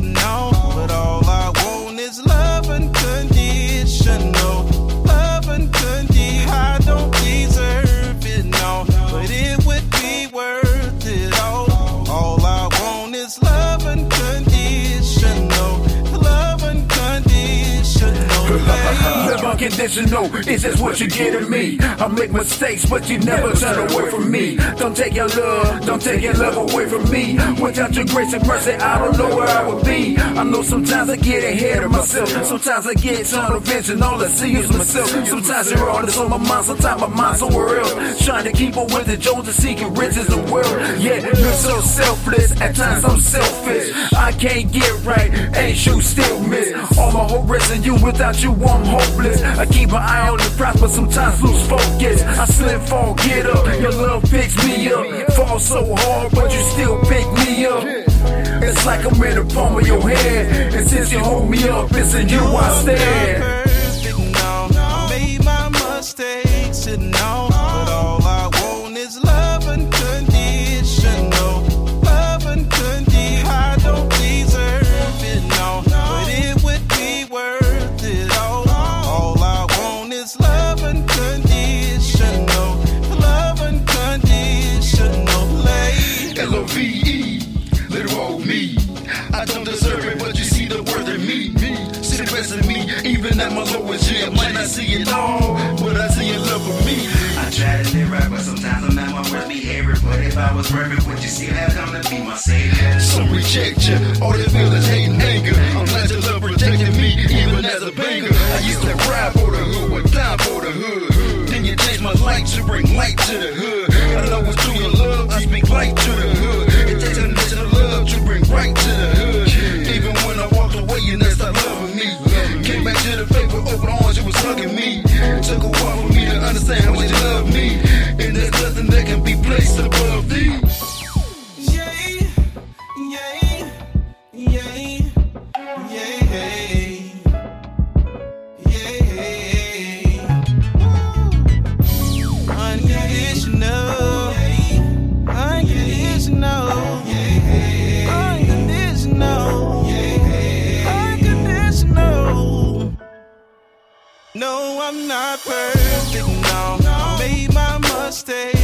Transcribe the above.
mistakes and unconditional, This is what you get of me. I make mistakes, but you never turn away from me. Don't take your love, don't take your love away from me. Without your grace and mercy, I don't know where I would be. I know sometimes I get ahead of myself. Sometimes I get tunnel vision, all I see is myself. Sometimes you're all that's on my mind, sometimes my mind somewhere else. Trying to keep up with the Joneses, seeking riches and wealth. Yeah, you're so selfless, at times I'm selfish. I can't get right, ain't you still miss? All my hope rests in you, without you I'm hopeless. But sometimes lose focus. I slip, fall, get up. Your love picks me up. Fall so hard, but you still pick me up. It's like I'm in the palm of your hand. And since you hold me up, it's in you I stand. My lowest year. Might not see it all, but I see your love for me. I try to live right, but sometimes I'm not my worst behavior. But if I was perfect, would you still have time to be my savior? Some reject you, all they feel is hate and anger. I'm glad your love protected me, even as a banger. I used to ride for the hood, would die for the hood. Then you changed my life to bring light to the hood. I'm not perfect, no. I made my mistakes.